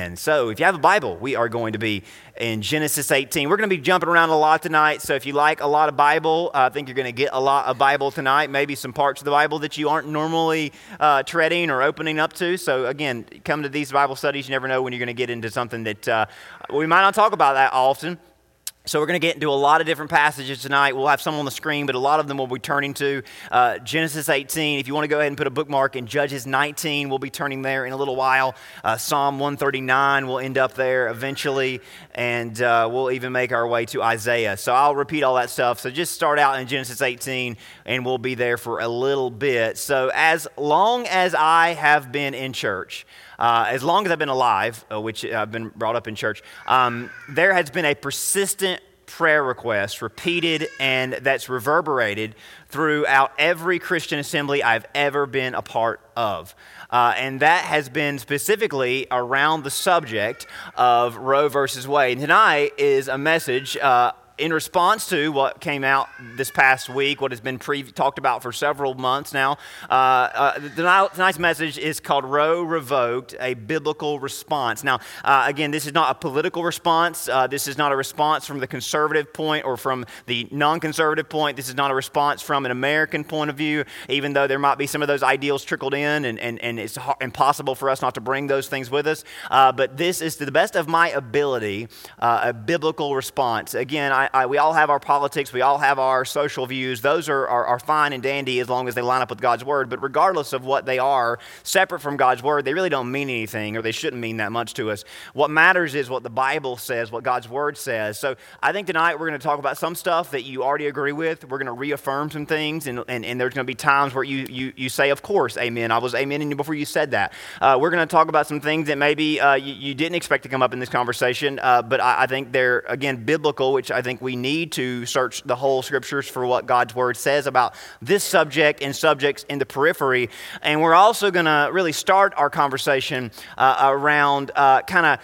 And so, if you have a Bible, we are going to be in Genesis 18. We're going to be jumping around a lot tonight. So, if you like a lot of Bible, I think you're going to get a lot of Bible tonight. Maybe some parts of the Bible that you aren't normally uh, treading or opening up to. So, again, come to these Bible studies. You never know when you're going to get into something that uh, we might not talk about that often. So, we're going to get into a lot of different passages tonight. We'll have some on the screen, but a lot of them we'll be turning to uh, Genesis 18. If you want to go ahead and put a bookmark in Judges 19, we'll be turning there in a little while. Uh, Psalm 139 will end up there eventually, and uh, we'll even make our way to Isaiah. So, I'll repeat all that stuff. So, just start out in Genesis 18, and we'll be there for a little bit. So, as long as I have been in church, uh, as long as I've been alive, uh, which I've been brought up in church, um, there has been a persistent prayer request repeated and that's reverberated throughout every Christian assembly I've ever been a part of. Uh, and that has been specifically around the subject of Roe versus Wade. And tonight is a message uh, in response to what came out this past week, what has been pre- talked about for several months now, uh, uh, tonight's message is called Roe Revoked, a biblical response. Now, uh, again, this is not a political response. Uh, this is not a response from the conservative point or from the non conservative point. This is not a response from an American point of view, even though there might be some of those ideals trickled in and, and, and it's impossible for us not to bring those things with us. Uh, but this is, to the best of my ability, uh, a biblical response. Again, I, I, we all have our politics, we all have our social views. Those are, are, are, fine and dandy as long as they line up with God's word. But regardless of what they are, separate from God's word, they really don't mean anything or they shouldn't mean that much to us. What matters is what the Bible says, what God's word says. So I think tonight we're going to talk about some stuff that you already agree with. We're going to reaffirm some things, and, and, and there's going to be times where you, you, you say, Of course, amen. I was amening you before you said that. Uh, we're going to talk about some things that maybe uh, you, you, didn't expect to come up in this conversation, uh, but I, I think they're, again, biblical, which I think we need to search the whole scriptures for what God's word says about this subject and subjects in the periphery. And we're also going to really start our conversation uh, around uh, kind of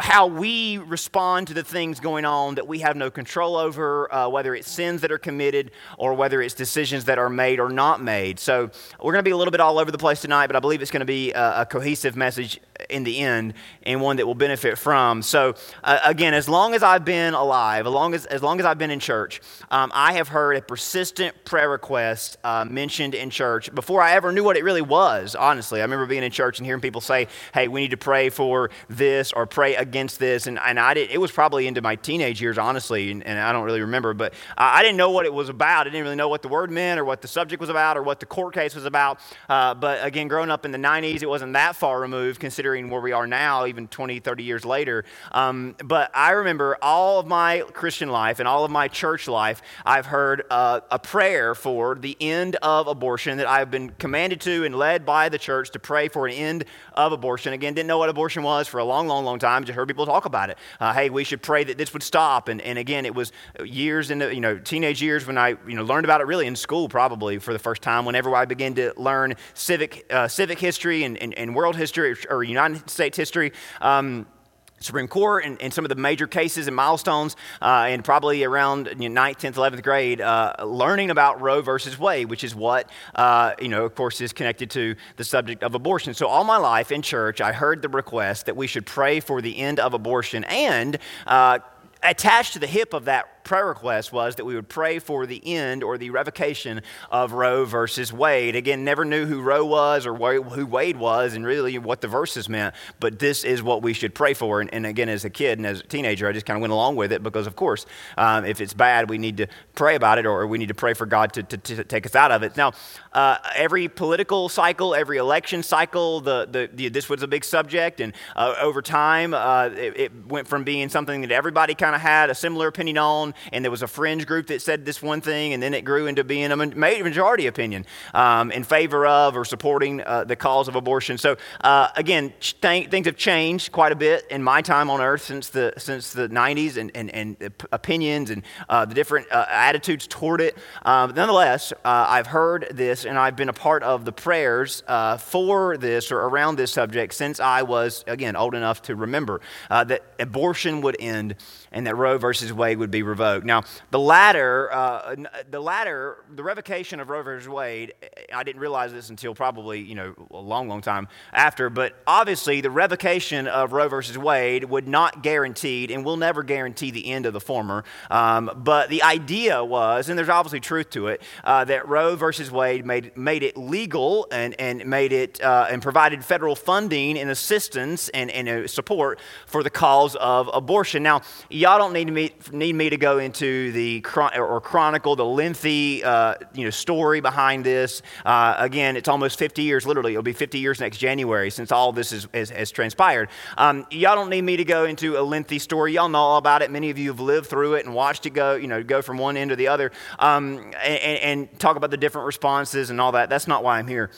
how we respond to the things going on that we have no control over, uh, whether it's sins that are committed or whether it's decisions that are made or not made. So we're going to be a little bit all over the place tonight, but I believe it's going to be a, a cohesive message in the end and one that will benefit from. So uh, again, as long as I've been alive, as long as, as, long as I've been in church, um, I have heard a persistent prayer request uh, mentioned in church before I ever knew what it really was, honestly. I remember being in church and hearing people say, hey, we need to pray for this or pray pray against this. And, and I did, it was probably into my teenage years, honestly, and, and I don't really remember. But I, I, didn't know what it was about. I didn't really know what the word meant or what the subject was about or what the court case was about. Uh, but again, growing up in the 90s, it wasn't that far removed considering where we are now, even 20, 30 years later. Um, but I remember all of my Christian life and all of my church life, I've heard uh, a prayer for the end of abortion that I've been commanded to and led by the church to pray for an end of abortion. Again, didn't know what abortion was for a long, long, long time times. I heard people talk about it. Uh, hey, we should pray that this would stop. And, and again, it was years in the, you know, teenage years when I, you know, learned about it really in school probably for the first time. Whenever I began to learn civic, uh, civic history and, and, and, world history or United States history. Um, Supreme Court and, and, some of the major cases and milestones, uh, and probably around you know, 9th, 10th, 11th grade, uh, learning about Roe versus Wade, which is what, uh, you know, of course, is connected to the subject of abortion. So, all my life in church, I heard the request that we should pray for the end of abortion and uh, attached to the hip of that prayer request was that we would pray for the end or the revocation of Roe versus Wade. Again, never knew who Roe was or who Wade was and really what the verses meant, but this is what we should pray for. And, and again, as a kid and as a teenager, I just kind of went along with it because, of course, um, if it's bad, we need to pray about it or we need to pray for God to, to, to take us out of it. Now, uh, every political cycle, every election cycle, the, the, the, this was a big subject, and uh, over time, uh, it, it went from being something that everybody kind of had a similar opinion on and there was a fringe group that said this one thing, and then it grew into being a majority opinion um, in favor of or supporting uh, the cause of abortion. So uh, again, th- things have changed quite a bit in my time on earth since the since the 90s, and and, and opinions and uh, the different uh, attitudes toward it. Uh, nonetheless, uh, I've heard this, and I've been a part of the prayers for this or around this subject since I was again old enough to remember that abortion would end and that Roe versus Wade would be revoked. Now, the latter, uh, the latter, the revocation of Roe versus Wade, I didn't realize this until probably you know a long, long time after. But obviously, the revocation of Roe versus Wade would not guaranteed and will never guarantee the end of the former. Um, but the idea was, and there's obviously truth to it, uh, that Roe versus Wade made made it legal and and made it uh, and provided federal funding and assistance and, and uh, support for the cause of abortion. Now, y'all don't need me need me to go into the or chronicle the lengthy uh, you know story behind this. Uh, again, it's almost 50 years. Literally, it'll be 50 years next January since all this is, has, has transpired. Um, y'all don't need me to go into a lengthy story. Y'all know all about it. Many of you have lived through it and watched it go you know go from one end to the other um, and, and talk about the different responses and all that. That's not why I'm here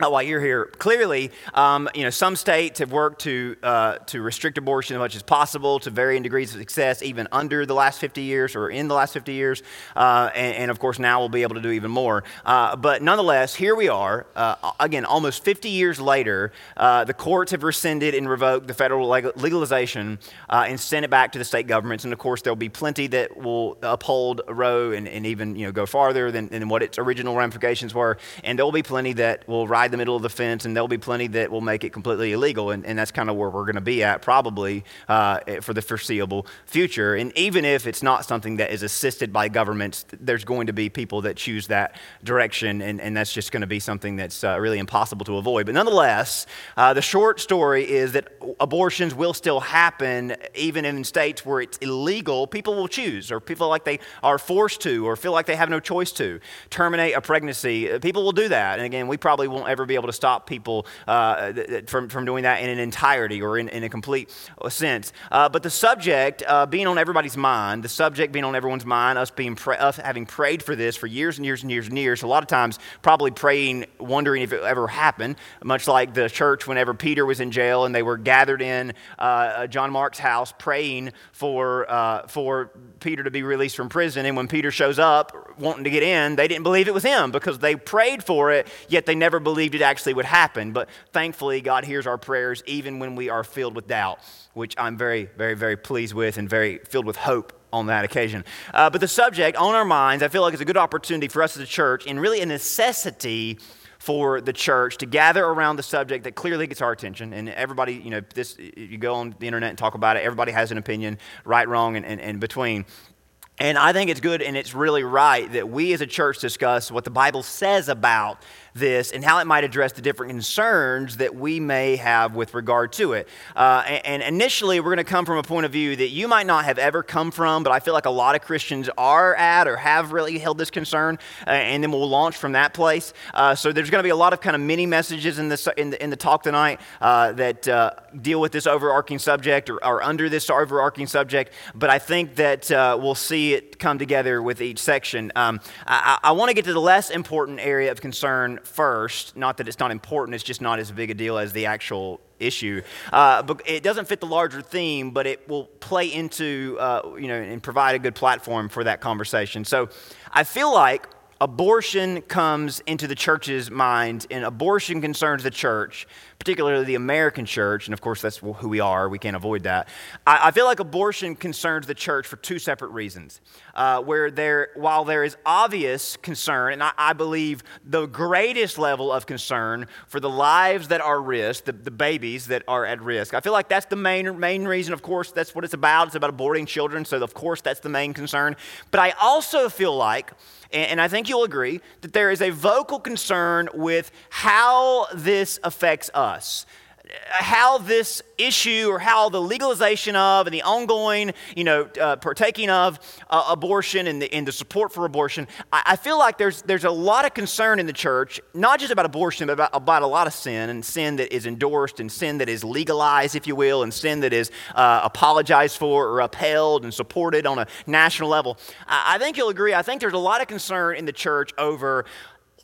while you're here, clearly, um, you know, some states have worked to, uh, to restrict abortion as much as possible to varying degrees of success, even under the last 50 years or in the last 50 years. Uh, and, and, of course, now we'll be able to do even more. Uh, but nonetheless, here we are, uh, again, almost 50 years later, uh, the courts have rescinded and revoked the federal legalization uh, and sent it back to the state governments. And of course, there'll be plenty that will uphold Roe and, and even, you know, go farther than, than what its original ramifications were. And there will be plenty that will ride the middle of the fence, and there'll be plenty that will make it completely illegal. And, and that's kind of where we're going to be at probably uh, for the foreseeable future. And even if it's not something that is assisted by governments, there's going to be people that choose that direction, and, and that's just going to be something that's uh, really impossible to avoid. But nonetheless, uh, the short story is that abortions will still happen even in states where it's illegal. People will choose, or people like they are forced to, or feel like they have no choice to terminate a pregnancy. People will do that. And again, we probably won't ever be able to stop people uh, from, from doing that in an entirety or in, in a complete sense. Uh, but the subject uh, being on everybody's mind, the subject being on everyone's mind, us being us having prayed for this for years and years and years and years, a lot of times probably praying, wondering if it ever happened, much like the church whenever Peter was in jail and they were gathered in uh, John Mark's house praying for, uh, for Peter to be released from prison. And when Peter shows up wanting to get in, they didn't believe it was him because they prayed for it, yet they never believed it actually would happen. But thankfully, God hears our prayers even when we are filled with doubt, which I'm very, very, very pleased with and very filled with hope on that occasion. Uh, but the subject on our minds, I feel like it's a good opportunity for us as a church and really a necessity for the church to gather around the subject that clearly gets our attention. And everybody, you know, this you go on the internet and talk about it, everybody has an opinion, right, wrong, and, and, and between. And I think it's good and it's really right that we as a church discuss what the Bible says about this and how it might address the different concerns that we may have with regard to it. Uh, and, initially, we're going to come from a point of view that you might not have ever come from, but I feel like a lot of Christians are at or have really held this concern, uh, and then we'll launch from that place. Uh, so there's going to be a lot of kind of mini messages in, in, the, in the talk tonight uh, that uh, deal with this overarching subject or, or, under this overarching subject, but I think that uh, we'll see it come together with each section. Um, I, I want to get to the less important area of concern first. Not that it's not important, it's just not as big a deal as the actual issue. Uh, but it doesn't fit the larger theme, but it will play into, uh, you know, and provide a good platform for that conversation. So I feel like abortion comes into the church's mind and abortion concerns the church particularly the American church, and of course that's who we are, we can't avoid that. I, I feel like abortion concerns the church for two separate reasons. Uh, where there, while there is obvious concern, and I, I, believe the greatest level of concern for the lives that are risked, the, the babies that are at risk, I feel like that's the main, main reason. Of course, that's what it's about. It's about aborting children, so of course that's the main concern. But I also feel like and I think you'll agree that there is a vocal concern with how this affects us how this issue or how the legalization of and the ongoing, you know, uh, partaking of uh, abortion and the, and the support for abortion, I, I, feel like there's, there's a lot of concern in the church, not just about abortion, but about, about a lot of sin and sin that is endorsed and sin that is legalized, if you will, and sin that is uh, apologized for or upheld and supported on a national level. I, I think you'll agree. I think there's a lot of concern in the church over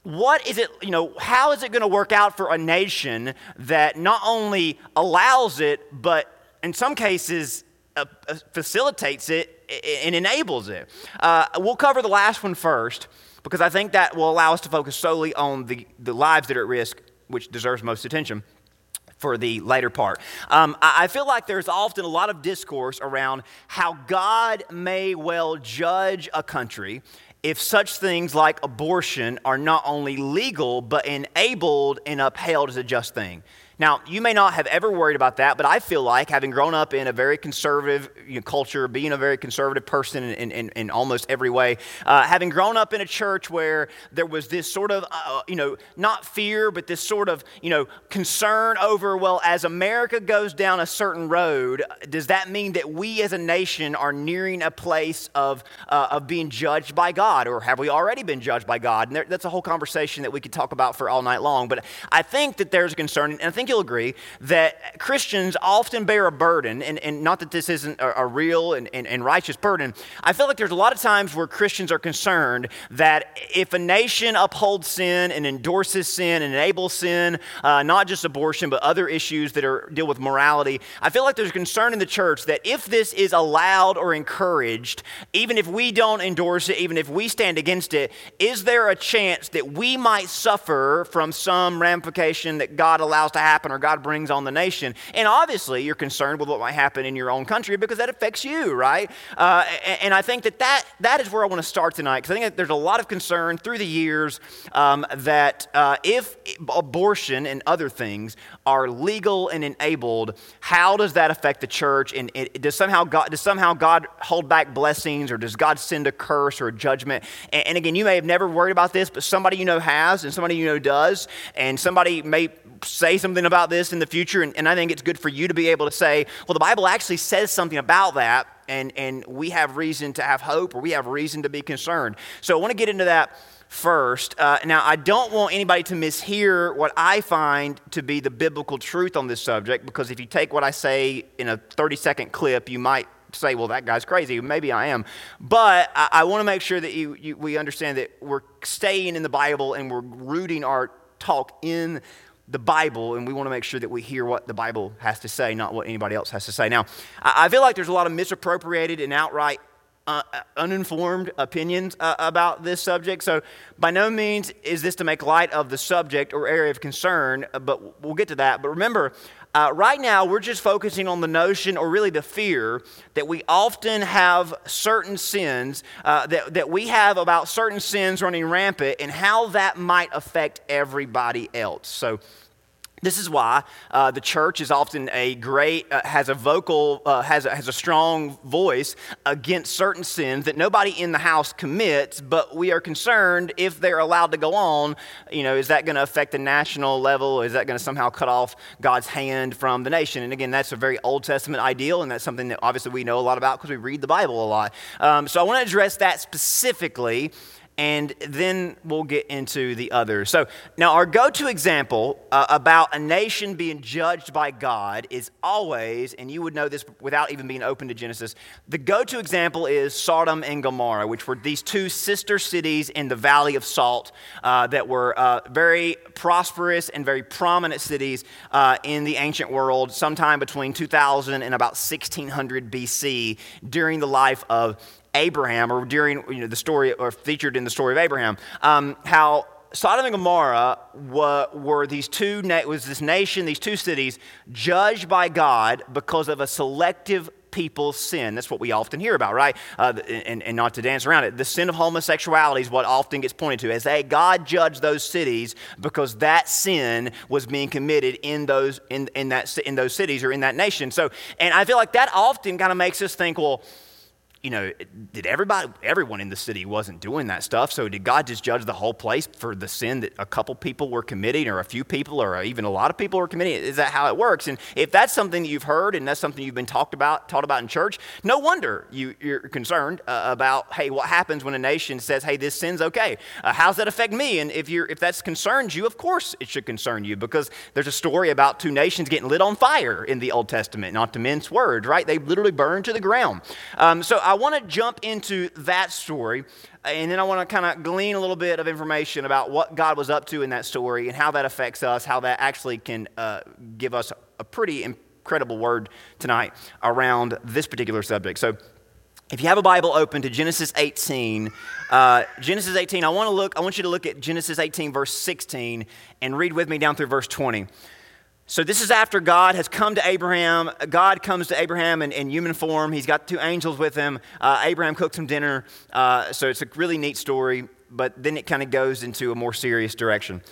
what is it, you know, how is it going to work out for a nation that not only allows it, but in some cases uh, uh, facilitates it and enables it? Uh, we'll cover the last one first because I think that will allow us to focus solely on the, the lives that are at risk, which deserves most attention. for the later part. Um, I feel like there's often a lot of discourse around how God may well judge a country if such things like abortion are not only legal, but enabled and upheld as a just thing. Now, you may not have ever worried about that, but I feel like having grown up in a very conservative you know, culture, being a very conservative person in, in, in almost every way, uh, having grown up in a church where there was this sort of, uh, you know, not fear, but this sort of, you know, concern over, well, as America goes down a certain road, does that mean that we as a nation are nearing a place of, uh, of being judged by God, or have we already been judged by God? And there, that's a whole conversation that we could talk about for all night long. But I think that there's a concern, and I think you'll agree that Christians often bear a burden, and, and not that this isn't a, a real and, and, and righteous burden. I feel like there's a lot of times where Christians are concerned that if a nation upholds sin and endorses sin and enables sin, uh, not just abortion, but other issues that are deal with morality, I feel like there's a concern in the church that if this is allowed or encouraged, even if we don't endorse it, even if we stand against it, is there a chance that we might suffer from some ramification that God allows to happen or God brings on the nation. And obviously, you're concerned with what might happen in your own country because that affects you, right? Uh, and I think that, that that is where I want to start tonight because I think there's a lot of concern through the years um, that uh, if abortion and other things are legal and enabled, how does that affect the church? And it, does somehow God does somehow God hold back blessings, or does God send a curse or a judgment? And, and again, you may have never worried about this, but somebody you know has, and somebody you know does, and somebody may say something about this in the future, and, and I think it's good for you to be able to say, well, the Bible actually says something about that, and, and we have reason to have hope or we have reason to be concerned. So I want to get into that first. Uh, now, I don't want anybody to mishear what I find to be the biblical truth on this subject, because if you take what I say in a 30 second clip, you might say, well, that guy's crazy. Maybe I am. But I, I want to make sure that you, you, we understand that we're staying in the Bible and we're rooting our talk in the Bible, and we want to make sure that we hear what the Bible has to say, not what anybody else has to say. Now, I feel like there's a lot of misappropriated and outright uh, uh, uninformed opinions uh, about this subject. So, by no means is this to make light of the subject or area of concern, uh, but we'll get to that. But remember, uh, right now we're just focusing on the notion, or really the fear, that we often have certain sins, uh, that, that we have about certain sins running rampant, and how that might affect everybody else. So, this is why uh, the church is often a great, uh, has a vocal, uh, has, a, has a strong voice against certain sins that nobody in the house commits, but we are concerned if they're allowed to go on, you know, is that going to affect the national level? Is that going to somehow cut off God's hand from the nation? And again, that's a very Old Testament ideal, and that's something that obviously we know a lot about because we read the Bible a lot. Um, so I want to address that specifically and then we'll get into the others. So, now our go to example uh, about a nation being judged by God is always, and you would know this without even being open to Genesis, the go to example is Sodom and Gomorrah, which were these two sister cities in the Valley of Salt uh, that were uh, very prosperous and very prominent cities uh, in the ancient world, sometime between 2000 and about 1600 BC during the life of Abraham, or during you know, the story, or featured in the story of Abraham, um, how Sodom and Gomorrah were, were these two, was this nation, these two cities, judged by God because of a selective people's sin. That's what we often hear about, right? Uh, and, and not to dance around it. The sin of homosexuality is what often gets pointed to as hey, God judged those cities because that sin was being committed in those, in, in, that, in those cities or in that nation. So, and I feel like that often kind of makes us think, well, you know, did everybody, everyone in the city wasn't doing that stuff. So did God just judge the whole place for the sin that a couple people were committing, or a few people, or even a lot of people were committing? Is that how it works? And if that's something that you've heard and that's something you've been talked about, taught about in church, no wonder you, are concerned uh, about, hey, what happens when a nation says, hey, this sin's okay? Uh, how's that affect me? And if you're, if that concerns you, of course it should concern you because there's a story about two nations getting lit on fire in the Old Testament, not to mince words, right? They literally burned to the ground. Um, so I want to jump into that story, and then I want to kind of glean a little bit of information about what God was up to in that story and how that affects us, how that actually can uh, give us a pretty incredible word tonight around this particular subject. So, if you have a Bible open to Genesis 18, uh, Genesis 18, I want to look. I want you to look at Genesis 18, verse 16, and read with me down through verse 20. So, this is after God has come to Abraham. God comes to Abraham in, in human form. He's got two angels with him. Uh, Abraham cooks him dinner. Uh, so, it's a really neat story, but then it kind of goes into a more serious direction.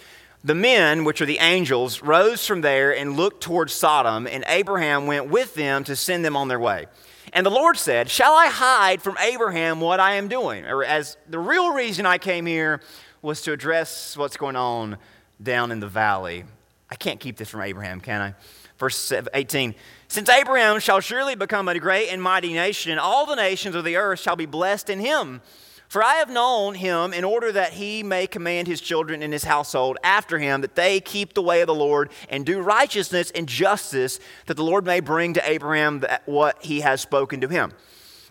The men, which are the angels, rose from there and looked towards Sodom, and Abraham went with them to send them on their way. And the Lord said, Shall I hide from Abraham what I am doing? Or as the real reason I came here was to address what's going on down in the valley I can't keep this from Abraham, can I? Verse 18 Since Abraham shall surely become a great and mighty nation, and all the nations of the earth shall be blessed in him. For I have known him in order that he may command his children and his household after him, that they keep the way of the Lord and do righteousness and justice, that the Lord may bring to Abraham what he has spoken to him.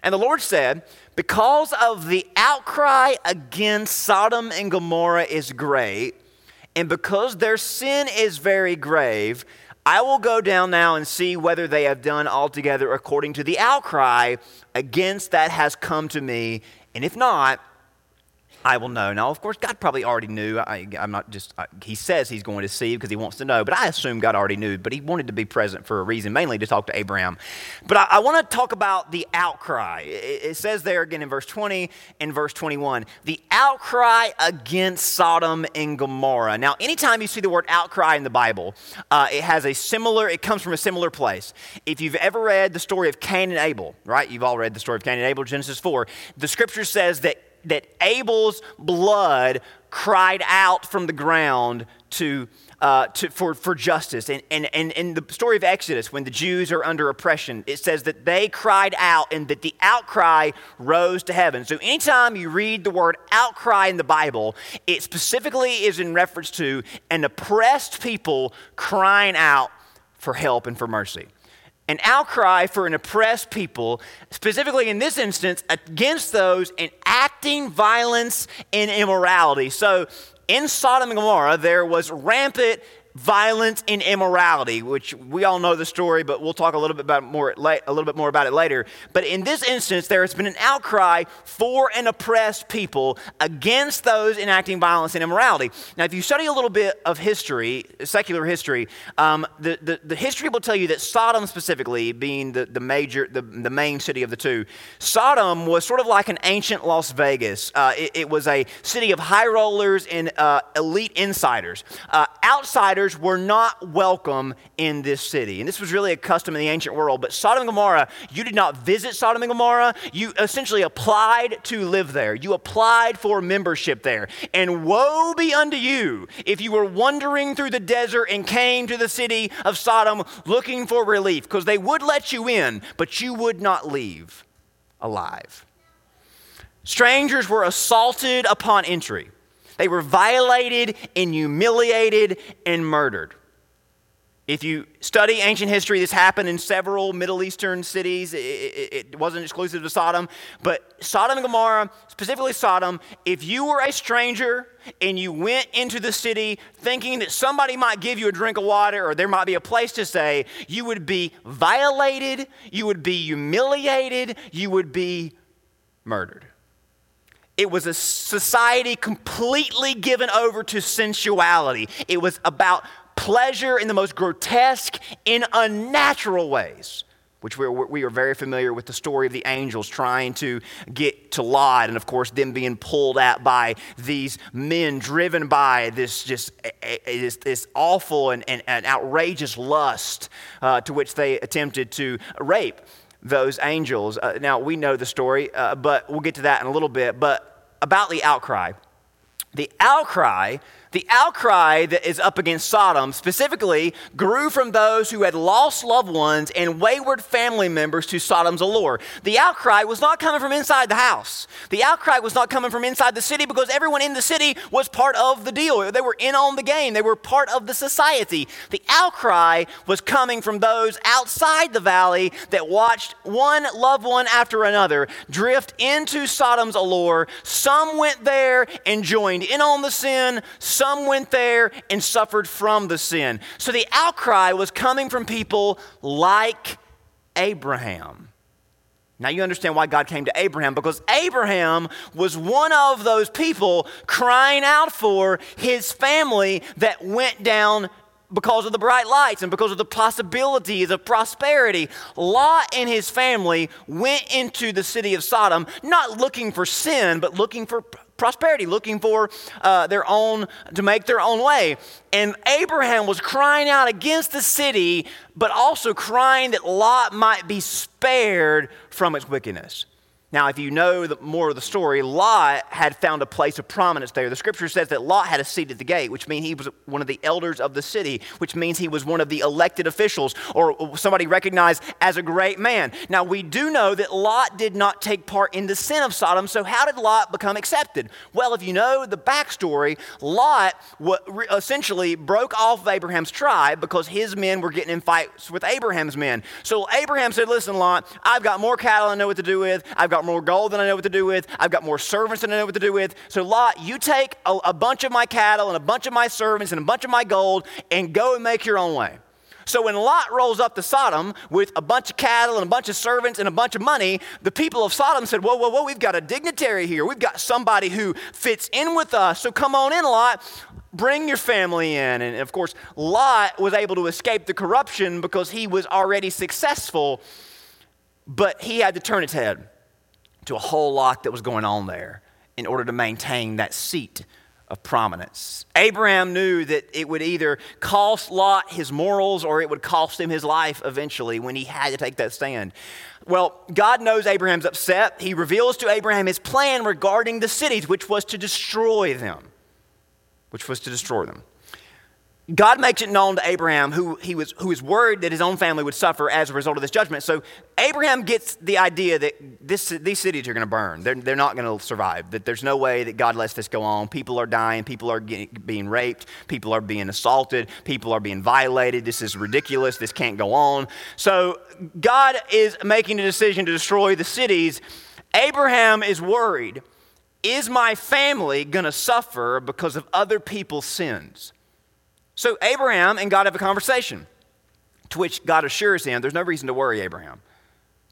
And the Lord said, Because of the outcry against Sodom and Gomorrah is great, and because their sin is very grave, I will go down now and see whether they have done altogether according to the outcry against that has come to me. And if not, I will know. Now, of course, God probably already knew. I, am not just, I, he says he's going to see because he wants to know, but I assume God already knew, but he wanted to be present for a reason, mainly to talk to Abraham. But I, I want to talk about the outcry. It, it, says there again in verse 20 and verse 21 the outcry against Sodom and Gomorrah. Now, anytime you see the word outcry in the Bible, uh, it has a similar, it comes from a similar place. If you've ever read the story of Cain and Abel, right? You've all read the story of Cain and Abel, Genesis 4. The scripture says that that Abel's blood cried out from the ground to, uh, to, for, for justice. And, and, and in the story of Exodus, when the Jews are under oppression, it says that they cried out and that the outcry rose to heaven. So anytime you read the word outcry in the Bible, it specifically is in reference to an oppressed people crying out for help and for mercy an outcry for an oppressed people, specifically in this instance, against those enacting violence and immorality. So in Sodom and Gomorrah, there was rampant violence and immorality, which we all know the story, but we'll talk a little bit about more a little bit more about it later. But in this instance, there has been an outcry for an oppressed people against those enacting violence and immorality. Now, if you study a little bit of history, secular history, um, the, the, the, history will tell you that Sodom, specifically, being the, the major, the, the main city of the two, Sodom was sort of like an ancient Las Vegas. Uh, it, it, was a city of high rollers and uh, elite insiders. Uh, outsiders outsiders were not welcome in this city. And this was really a custom in the ancient world. But Sodom and Gomorrah, you did not visit Sodom and Gomorrah. You essentially applied to live there. You applied for membership there. And woe be unto you if you were wandering through the desert and came to the city of Sodom looking for relief, because they would let you in, but you would not leave alive. Strangers were assaulted upon entry. They were violated and humiliated and murdered. If you study ancient history, this happened in several Middle Eastern cities. It, it, it, wasn't exclusive to Sodom, but Sodom and Gomorrah, specifically Sodom, if you were a stranger and you went into the city thinking that somebody might give you a drink of water or there might be a place to stay, you would be violated, you would be humiliated, you would be murdered. It was a society completely given over to sensuality. It was about pleasure in the most grotesque and unnatural ways, which we are, we are very familiar with the story of the angels trying to get to Lot, and of course, them being pulled at by these men driven by this just eh, eh, eh, this, this awful and, and, and, outrageous lust uh, to which they attempted to rape those angels. Uh, now, we know the story, uh, but we'll get to that in a little bit. But about the outcry, the outcry the outcry that is up against Sodom specifically grew from those who had lost loved ones and wayward family members to Sodom's allure. The outcry was not coming from inside the house. The outcry was not coming from inside the city because everyone in the city was part of the deal. They were in on the game, they were part of the society. The outcry was coming from those outside the valley that watched one loved one after another drift into Sodom's allure. Some went there and joined in on the sin. Some went there and suffered from the sin. So the outcry was coming from people like Abraham. Now you understand why God came to Abraham because Abraham was one of those people crying out for his family that went down because of the bright lights and because of the possibilities of prosperity, Lot and his family went into the city of Sodom, not looking for sin, but looking for prosperity, looking for uh, their own, to make their own way. And Abraham was crying out against the city, but also crying that Lot might be spared from its wickedness. Now, if you know the, more of the story, Lot had found a place of prominence there. The scripture says that Lot had a seat at the gate, which means he was one of the elders of the city, which means he was one of the elected officials or somebody recognized as a great man. Now, we do know that Lot did not take part in the sin of Sodom, so how did Lot become accepted? Well, if you know the backstory, Lot essentially broke off of Abraham's tribe because his men were getting in fights with Abraham's men. So Abraham said, Listen, Lot, I've got more cattle I know what to do with. I've got got more gold than I know what to do with. I've got more servants than I know what to do with. So, Lot, you take a, a bunch of my cattle and a bunch of my servants and a bunch of my gold and go and make your own way. So when Lot rolls up to Sodom with a bunch of cattle and a bunch of servants and a bunch of money, the people of Sodom said, Whoa, whoa, whoa, we've got a dignitary here. We've got somebody who fits in with us. So come on in, Lot. Bring your family in. And of course, Lot was able to escape the corruption because he was already successful, but he had to turn his head to a whole lot that was going on there in order to maintain that seat of prominence. Abraham knew that it would either cost Lot his morals or it would cost him his life eventually when he had to take that stand. Well, God knows Abraham's upset. He reveals to Abraham his plan regarding the cities, which was to destroy them. Which was to destroy them. God makes it known to Abraham who he was who is worried that his own family would suffer as a result of this judgment. So Abraham gets the idea that this, these cities are going to burn. They're, they're not going to survive. That there's no way that God lets this go on. People are dying. People are getting, being raped. People are being assaulted. People are being violated. This is ridiculous. This can't go on. So God is making a decision to destroy the cities. Abraham is worried. Is my family going to suffer because of other people's sins? So Abraham and God have a conversation, to which God assures him there's no reason to worry, Abraham.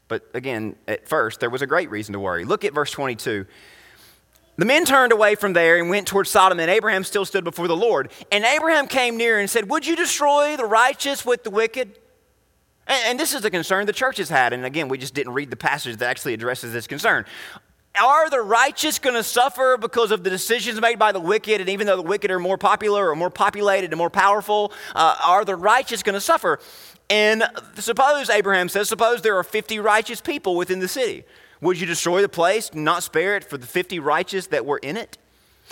But again, at first, there was a great reason to worry. Look at verse 22. The men turned away from there and went towards Sodom, and Abraham still stood before the Lord. And Abraham came near and said, Would you destroy the righteous with the wicked? And, and this is a concern the church has had. And again, we just didn't read the passage that actually addresses this concern. Are the righteous going to suffer because of the decisions made by the wicked? And even though the wicked are more popular or more populated and more powerful, uh, are the righteous going to suffer? And suppose, Abraham says, suppose there are 50 righteous people within the city. Would you destroy the place, not spare it for the 50 righteous that were in it?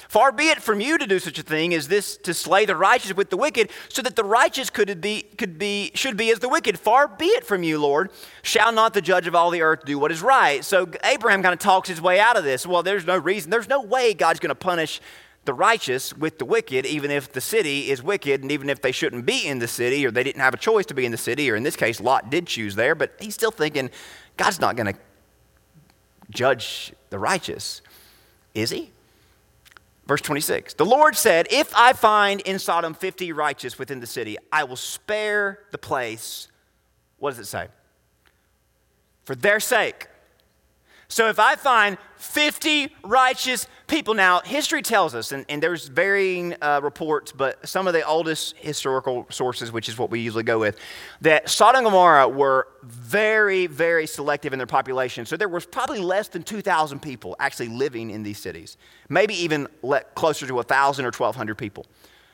Far be it from you to do such a thing as this to slay the righteous with the wicked, so that the righteous could be, could be, should be as the wicked. Far be it from you, Lord. Shall not the judge of all the earth do what is right? So Abraham kind of talks his way out of this. Well, there's no reason, there's no way God's going to punish the righteous with the wicked, even if the city is wicked, and even if they shouldn't be in the city, or they didn't have a choice to be in the city, or in this case, Lot did choose there, but he's still thinking, God's not going to judge the righteous, is he? Verse 26 The Lord said, If I find in Sodom 50 righteous within the city, I will spare the place. What does it say? For their sake. So if I find 50 righteous people, now history tells us, and, and there's varying uh, reports, but some of the oldest historical sources, which is what we usually go with, that Sodom and Gomorrah were very, very selective in their population. So there was probably less than 2,000 people actually living in these cities, maybe even closer to 1,000 or 1,200 people.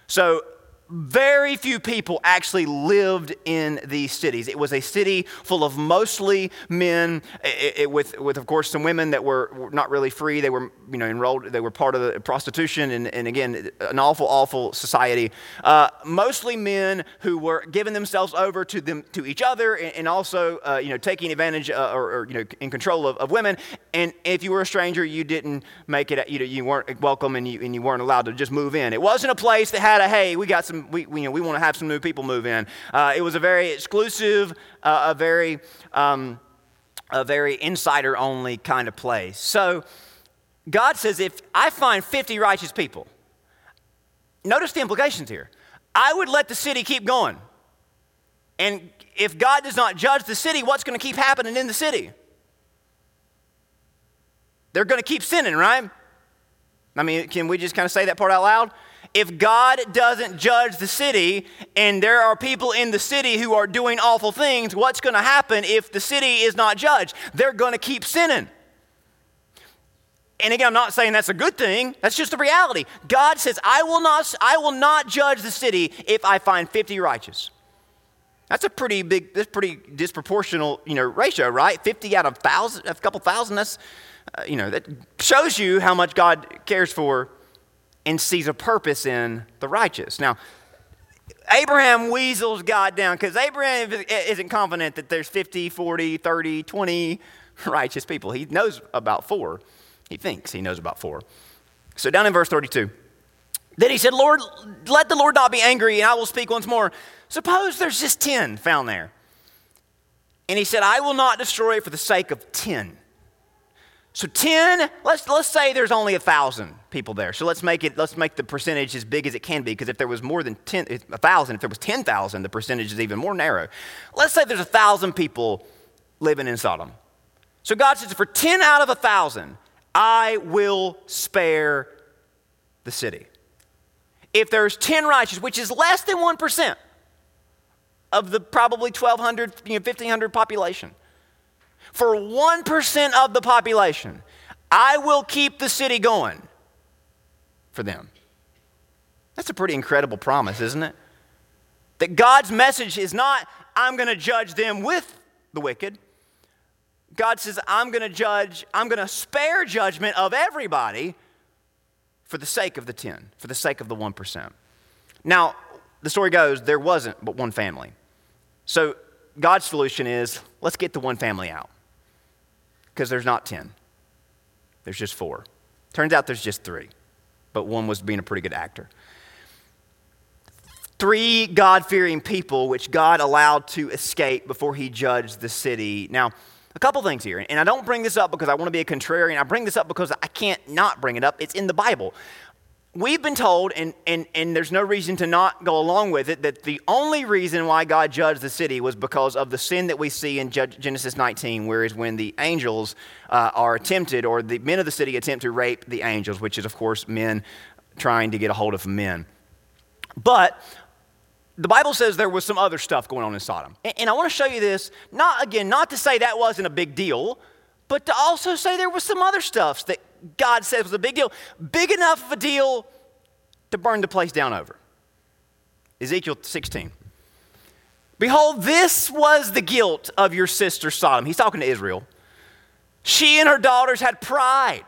So very few people actually lived in these cities. It was a city full of mostly men, it, it, with, with, of course, some women that were, not really free. They were, you know, enrolled, they were part of the prostitution, and, and again, an awful, awful society. Uh, mostly men who were giving themselves over to, them, to each other and, and also, uh, you know, taking advantage uh, or, or, you know, in control of, of, women. And if you were a stranger, you didn't make it, you, know, you weren't welcome and you, and you weren't allowed to just move in. It wasn't a place that had a, hey, we got some we, you know, we want to have some new people move in. Uh, it was a very exclusive, uh, a very, um, a very insider only kind of place. So God says, if I find 50 righteous people, notice the implications here. I would let the city keep going. And if God does not judge the city, what's going to keep happening in the city? They're going to keep sinning, right? I mean, can we just kind of say that part out loud? If God doesn't judge the city and there are people in the city who are doing awful things, what's going to happen if the city is not judged? They're going to keep sinning. And again, I'm not saying that's a good thing. That's just the reality. God says, I will not, I will not judge the city if I find 50 righteous. That's a pretty big, that's pretty disproportional, you know, ratio, right? 50 out of thousand, a couple thousand, that's, uh, you know, that shows you how much God cares for and sees a purpose in the righteous. Now, Abraham weasels God down because Abraham isn't confident that there's 50, 40, 30, 20 righteous people. He knows about four. He thinks he knows about four. So down in verse 32, then he said, Lord, let the Lord not be angry, and I will speak once more. Suppose there's just 10 found there. And he said, I will not destroy it for the sake of 10. So 10, let's, let's say there's only a 1,000 people there. So let's make it, let's make the percentage as big as it can be, because if there was more than 10, 1,000, if there was 10,000, the percentage is even more narrow. Let's say there's a 1,000 people living in Sodom. So God says, for 10 out of a 1,000, I will spare the city. If there's 10 righteous, which is less than 1% of the probably 1,200, you know, 1,500 population, for 1% of the population, I will keep the city going for them. That's a pretty incredible promise, isn't it? That God's message is not, I'm going to judge them with the wicked. God says, I'm going to judge, I'm going to spare judgment of everybody for the sake of the 10, for the sake of the 1%. Now, the story goes, there wasn't but one family. So God's solution is let's get the one family out because there's not 10, there's just four. Turns out there's just three, but one was being a pretty good actor. Three God fearing people, which God allowed to escape before he judged the city. Now, a couple things here, and I don't bring this up because I want to be a contrarian. I bring this up because I can't not bring it up. It's in the Bible. We've been told, and, and, and there's no reason to not go along with it, that the only reason why God judged the city was because of the sin that we see in Genesis 19, whereas when the angels uh, are tempted, or the men of the city attempt to rape the angels, which is, of course, men trying to get a hold of men. But the Bible says there was some other stuff going on in Sodom. And, and I want to show you this, not again, not to say that wasn't a big deal, but to also say there was some other stuff that God said was a big deal, big enough of a deal to burn the place down over. Ezekiel 16. Behold, this was the guilt of your sister Sodom. He's talking to Israel. She and her daughters had pride,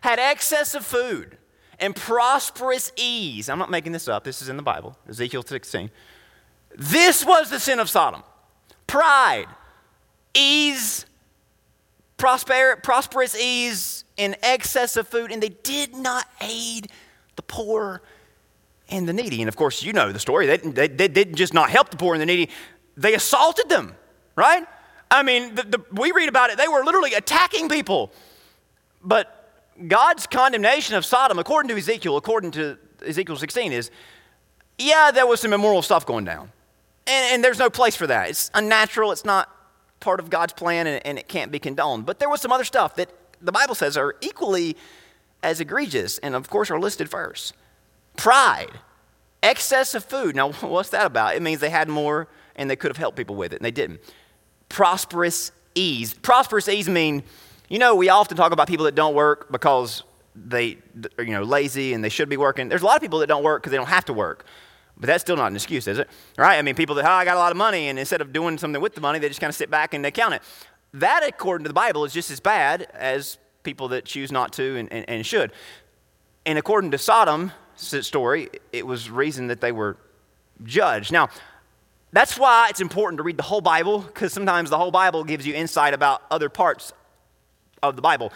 had excess of food, and prosperous ease. I'm not making this up, this is in the Bible, Ezekiel 16. This was the sin of Sodom pride, ease, prosper, prosperous ease, and excess of food, and they did not aid the poor and the needy. And of course, you know the story. They, they, they didn't just not help the poor and the needy, they assaulted them, right? I mean, the, the, we read about it, they were literally attacking people. But God's condemnation of Sodom, according to Ezekiel, according to Ezekiel 16, is yeah, there was some immoral stuff going down. And, and, there's no place for that. It's unnatural, it's not part of God's plan, and, and it can't be condoned. But there was some other stuff that the Bible says are equally as egregious, and of course are listed first pride, excess of food. Now, what's that about? It means they had more and they could have helped people with it, and they didn't. Prosperous ease. Prosperous ease mean, you know, we often talk about people that don't work because they, are, you know, lazy and they should be working. There's a lot of people that don't work because they don't have to work. But that's still not an excuse, is it? Right? I mean, people that, oh, I got a lot of money, and instead of doing something with the money, they just kind of sit back and they count it. That, according to the Bible, is just as bad as people that choose not to and, and, and should. And according to Sodom's story, it was reason that they were judged. Now, that's why it's important to read the whole Bible, because sometimes the whole Bible gives you insight about other parts of the Bible.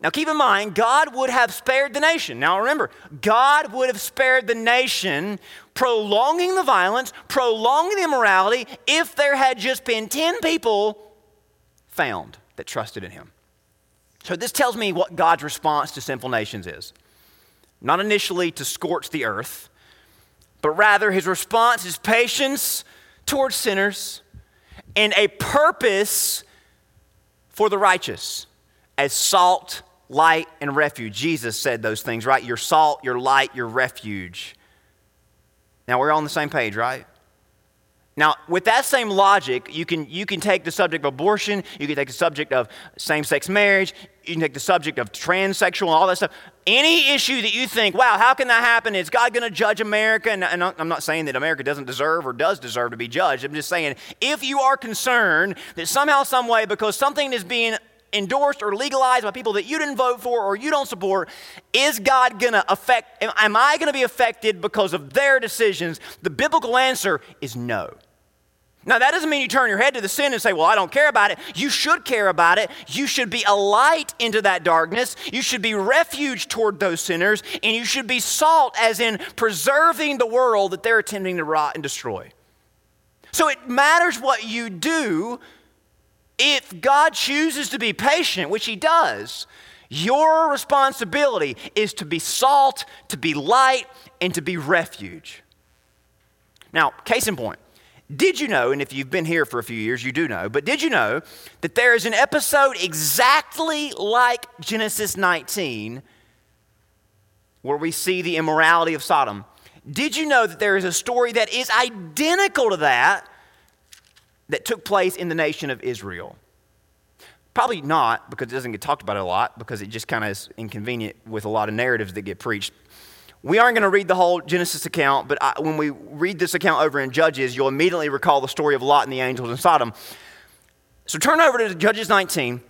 Now, keep in mind, God would have spared the nation. Now, remember, God would have spared the nation, prolonging the violence, prolonging the immorality, if there had just been 10 people found that trusted in Him. So, this tells me what God's response to sinful nations is. Not initially to scorch the earth, but rather His response is patience towards sinners and a purpose for the righteous as salt light, and refuge. Jesus said those things, right? Your salt, your light, your refuge Now, we're all on the same page, right? Now, with that same logic, you can, you can take the subject of abortion, you can take the subject of same sex marriage, you can take the subject of transsexual and all that stuff. Any issue that you think, wow, how can that happen? Is God going to judge America? And, and I'm not saying that America doesn't deserve or does deserve to be judged. I'm just saying if you are concerned that somehow, some way, because something is being endorsed or legalized by people that you didn't vote for or you don't support, is God going to affect, am I going to be affected because of their decisions? The biblical answer is no. Now, that doesn't mean you turn your head to the sin and say, Well, I don't care about it. You should care about it. You should be a light into that darkness. You should be refuge toward those sinners. And you should be salt, as in preserving the world that they're attempting to rot and destroy. So it matters what you do if God chooses to be patient, which He does. Your responsibility is to be salt, to be light, and to be refuge. Now, case in point, did you know, and if you've been here for a few years, you do know, but did you know that there is an episode exactly like Genesis 19 where we see the immorality of Sodom? Did you know that there is a story that is identical to that that took place in the nation of Israel? Probably not, because it doesn't get talked about a lot, because it just kind of is inconvenient with a lot of narratives that get preached. We aren't going to read the whole Genesis account, but I, when we read this account over in Judges, you'll immediately recall the story of Lot and the angels in Sodom. So turn over to Judges 19,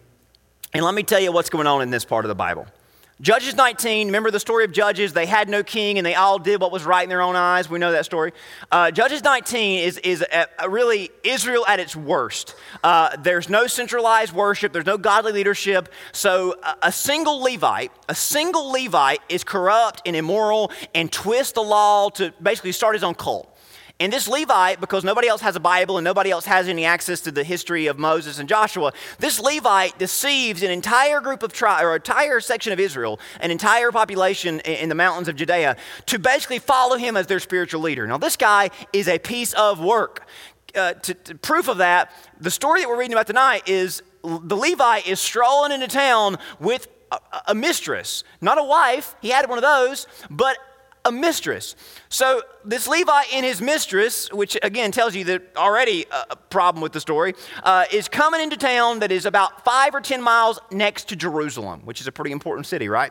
and let me tell you what's going on in this part of the Bible. Judges 19, remember the story of Judges? They had no king and they all did what was right in their own eyes. We know that story. Uh, Judges 19 is, is a, a really Israel at its worst. Uh, there's no centralized worship, there's no godly leadership. So a, a single Levite, a single Levite is corrupt and immoral and twists the law to basically start his own cult. And this Levite, because nobody else has a Bible and nobody else has any access to the history of Moses and Joshua, this Levite deceives an entire group of tribes, or entire section of Israel, an entire population in the mountains of Judea, to basically follow him as their spiritual leader. Now, this guy is a piece of work. Uh, to, to proof of that, the story that we're reading about tonight is the Levite is strolling into town with a, a mistress, not a wife, he had one of those, but a mistress. So, this Levi and his mistress, which again tells you that already a problem with the story, uh, is coming into town that is about five or 10 miles next to Jerusalem, which is a pretty important city, right?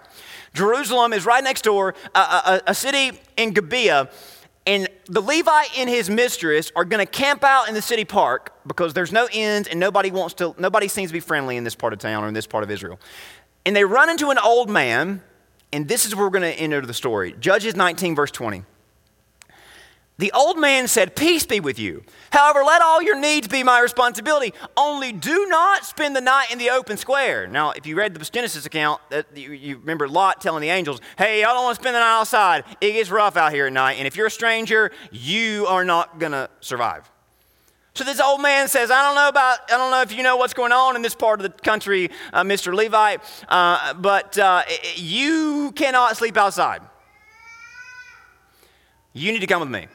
Jerusalem is right next door, a, a city in Gibeah. And the Levi and his mistress are going to camp out in the city park because there's no inns and nobody wants to, nobody seems to be friendly in this part of town or in this part of Israel. And they run into an old man and this is where we're going to enter the story. Judges 19, verse 20. The old man said, Peace be with you. However, let all your needs be my responsibility. Only do not spend the night in the open square. Now, if you read the Genesis account, you, you remember Lot telling the angels, Hey, I don't want to spend the night outside. It gets rough out here at night. And if you're a stranger, you are not going to survive. So this old man says, I don't know about, I don't know if you know what's going on in this part of the country, uh, Mr. Levite, uh, but uh, you cannot sleep outside. You need to come with me.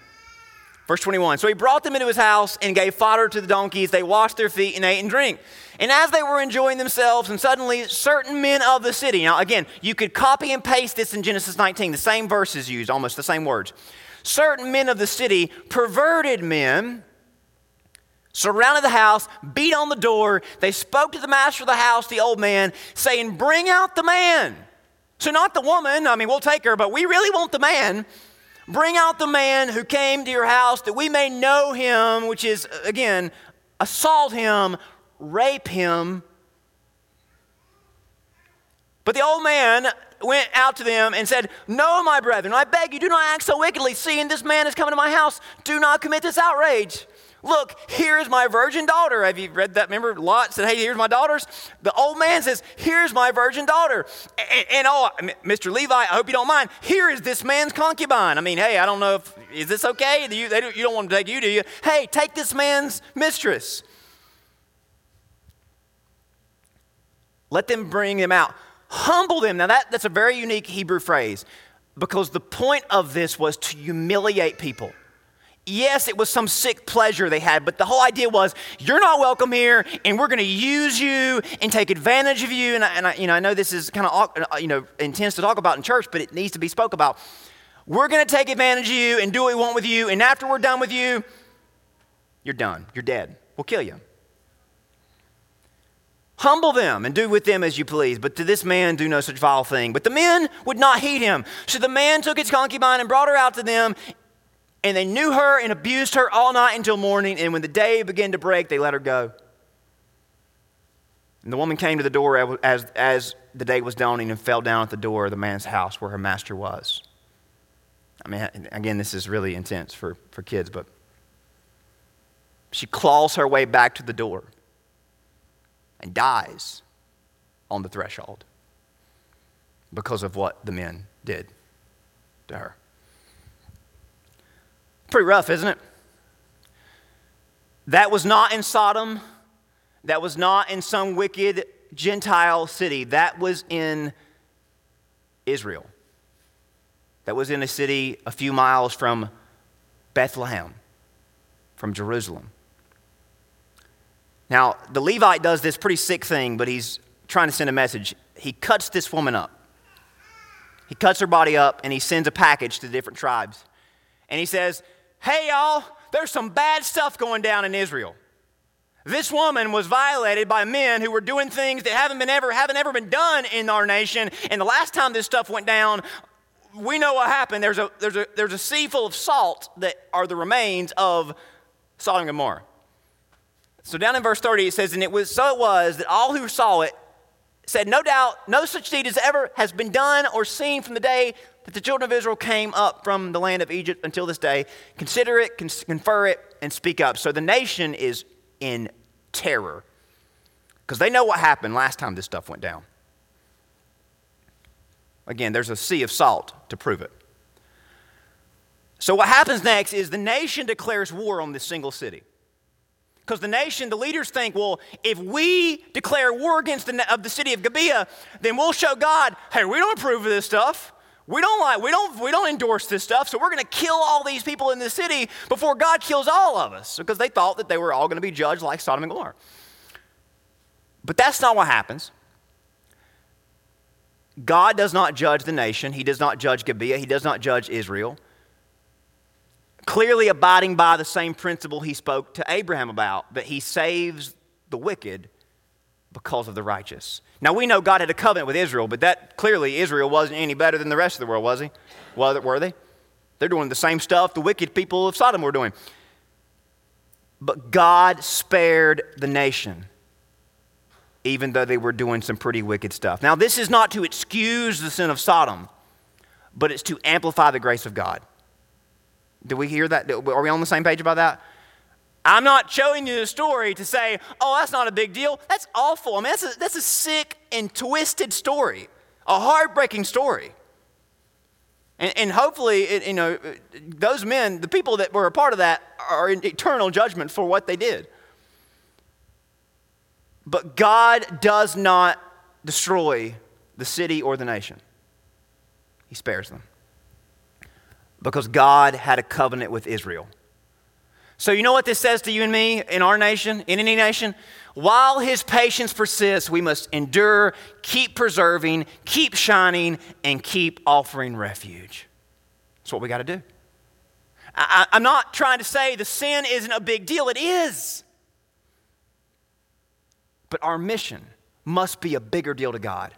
Verse 21. So he brought them into his house and gave fodder to the donkeys. They washed their feet and ate and drank. And as they were enjoying themselves, and suddenly certain men of the city, now again, you could copy and paste this in Genesis 19, the same verses used, almost the same words. Certain men of the city, perverted men, surrounded the house, beat on the door. They spoke to the master of the house, the old man, saying, Bring out the man. So, not the woman, I mean, we'll take her, but we really want the man. Bring out the man who came to your house that we may know him, which is, again, assault him, rape him. But the old man went out to them and said, No, my brethren, I beg you, do not act so wickedly. Seeing this man is coming to my house, do not commit this outrage. Look, here's my virgin daughter. Have you read that? Remember, Lot said, Hey, here's my daughters. The old man says, Here's my virgin daughter. And, and oh, Mr. Levi, I hope you don't mind. Here is this man's concubine. I mean, hey, I don't know if, is this okay? You, they, you don't want to take you, do you? Hey, take this man's mistress. Let them bring them out. Humble them. Now, that, that's a very unique Hebrew phrase because the point of this was to humiliate people. Yes, it was some sick pleasure they had, but the whole idea was you're not welcome here, and we're going to use you and take advantage of you. And, I, and I, you know, I know this is kind of uh, you know intense to talk about in church, but it needs to be spoke about. We're going to take advantage of you and do what we want with you. And after we're done with you, you're done. You're dead. We'll kill you. Humble them and do with them as you please. But to this man, do no such vile thing. But the men would not heed him. So the man took his concubine and brought her out to them. And they knew her and abused her all night until morning. And when the day began to break, they let her go. And the woman came to the door as, as the day was dawning and fell down at the door of the man's house where her master was. I mean, again, this is really intense for, for kids, but she claws her way back to the door and dies on the threshold because of what the men did to her. Pretty rough, isn't it? That was not in Sodom. That was not in some wicked Gentile city. That was in Israel. That was in a city a few miles from Bethlehem, from Jerusalem. Now, the Levite does this pretty sick thing, but he's trying to send a message. He cuts this woman up. He cuts her body up and he sends a package to the different tribes. And he says, Hey, y'all, there's some bad stuff going down in Israel. This woman was violated by men who were doing things that haven't been ever haven't ever been done in our nation. And the last time this stuff went down, we know what happened. There's a there's a there's a sea full of salt that are the remains of Sodom and Gomorrah. So down in verse 30 it says, and it was so it was that all who saw it said, No doubt, no such deed as ever has been done or seen from the day that the children of Israel came up from the land of Egypt until this day. Consider it, confer it, and speak up. So the nation is in terror because they know what happened last time this stuff went down. Again, there's a sea of salt to prove it. So, what happens next is the nation declares war on this single city. Because the nation, the leaders think, well, if we declare war against the, of the city of Gibeah, then we'll show God, hey, we don't approve of this stuff. We don't like, we don't, we don't endorse this stuff, so we're going to kill all these people in the city before God kills all of us, because they thought that they were all going to be judged like Sodom and Gomorrah. But that's not what happens. God does not judge the nation. He does not judge Gibeah. He does not judge Israel. Clearly abiding by the same principle he spoke to Abraham about that he saves the wicked because of the righteous. Now we know God had a covenant with Israel, but that clearly Israel wasn't any better than the rest of the world, was he? Were they? They're doing the same stuff the wicked people of Sodom were doing. But God spared the nation, even though they were doing some pretty wicked stuff. Now, this is not to excuse the sin of Sodom, but it's to amplify the grace of God. Do we hear that? Are we on the same page about that? I'm not showing you the story to say, oh, that's not a big deal. That's awful. I mean, that's a, that's a sick and twisted story, a heartbreaking story. And, and hopefully, it, you know, those men, the people that were a part of that, are in eternal judgment for what they did. But God does not destroy the city or the nation, He spares them. Because God had a covenant with Israel. So, you know what this says to you and me in our nation, in any nation? While his patience persists, we must endure, keep preserving, keep shining, and keep offering refuge. That's what we got to do. I, am not trying to say the sin isn't a big deal, it is. But our mission must be a bigger deal to God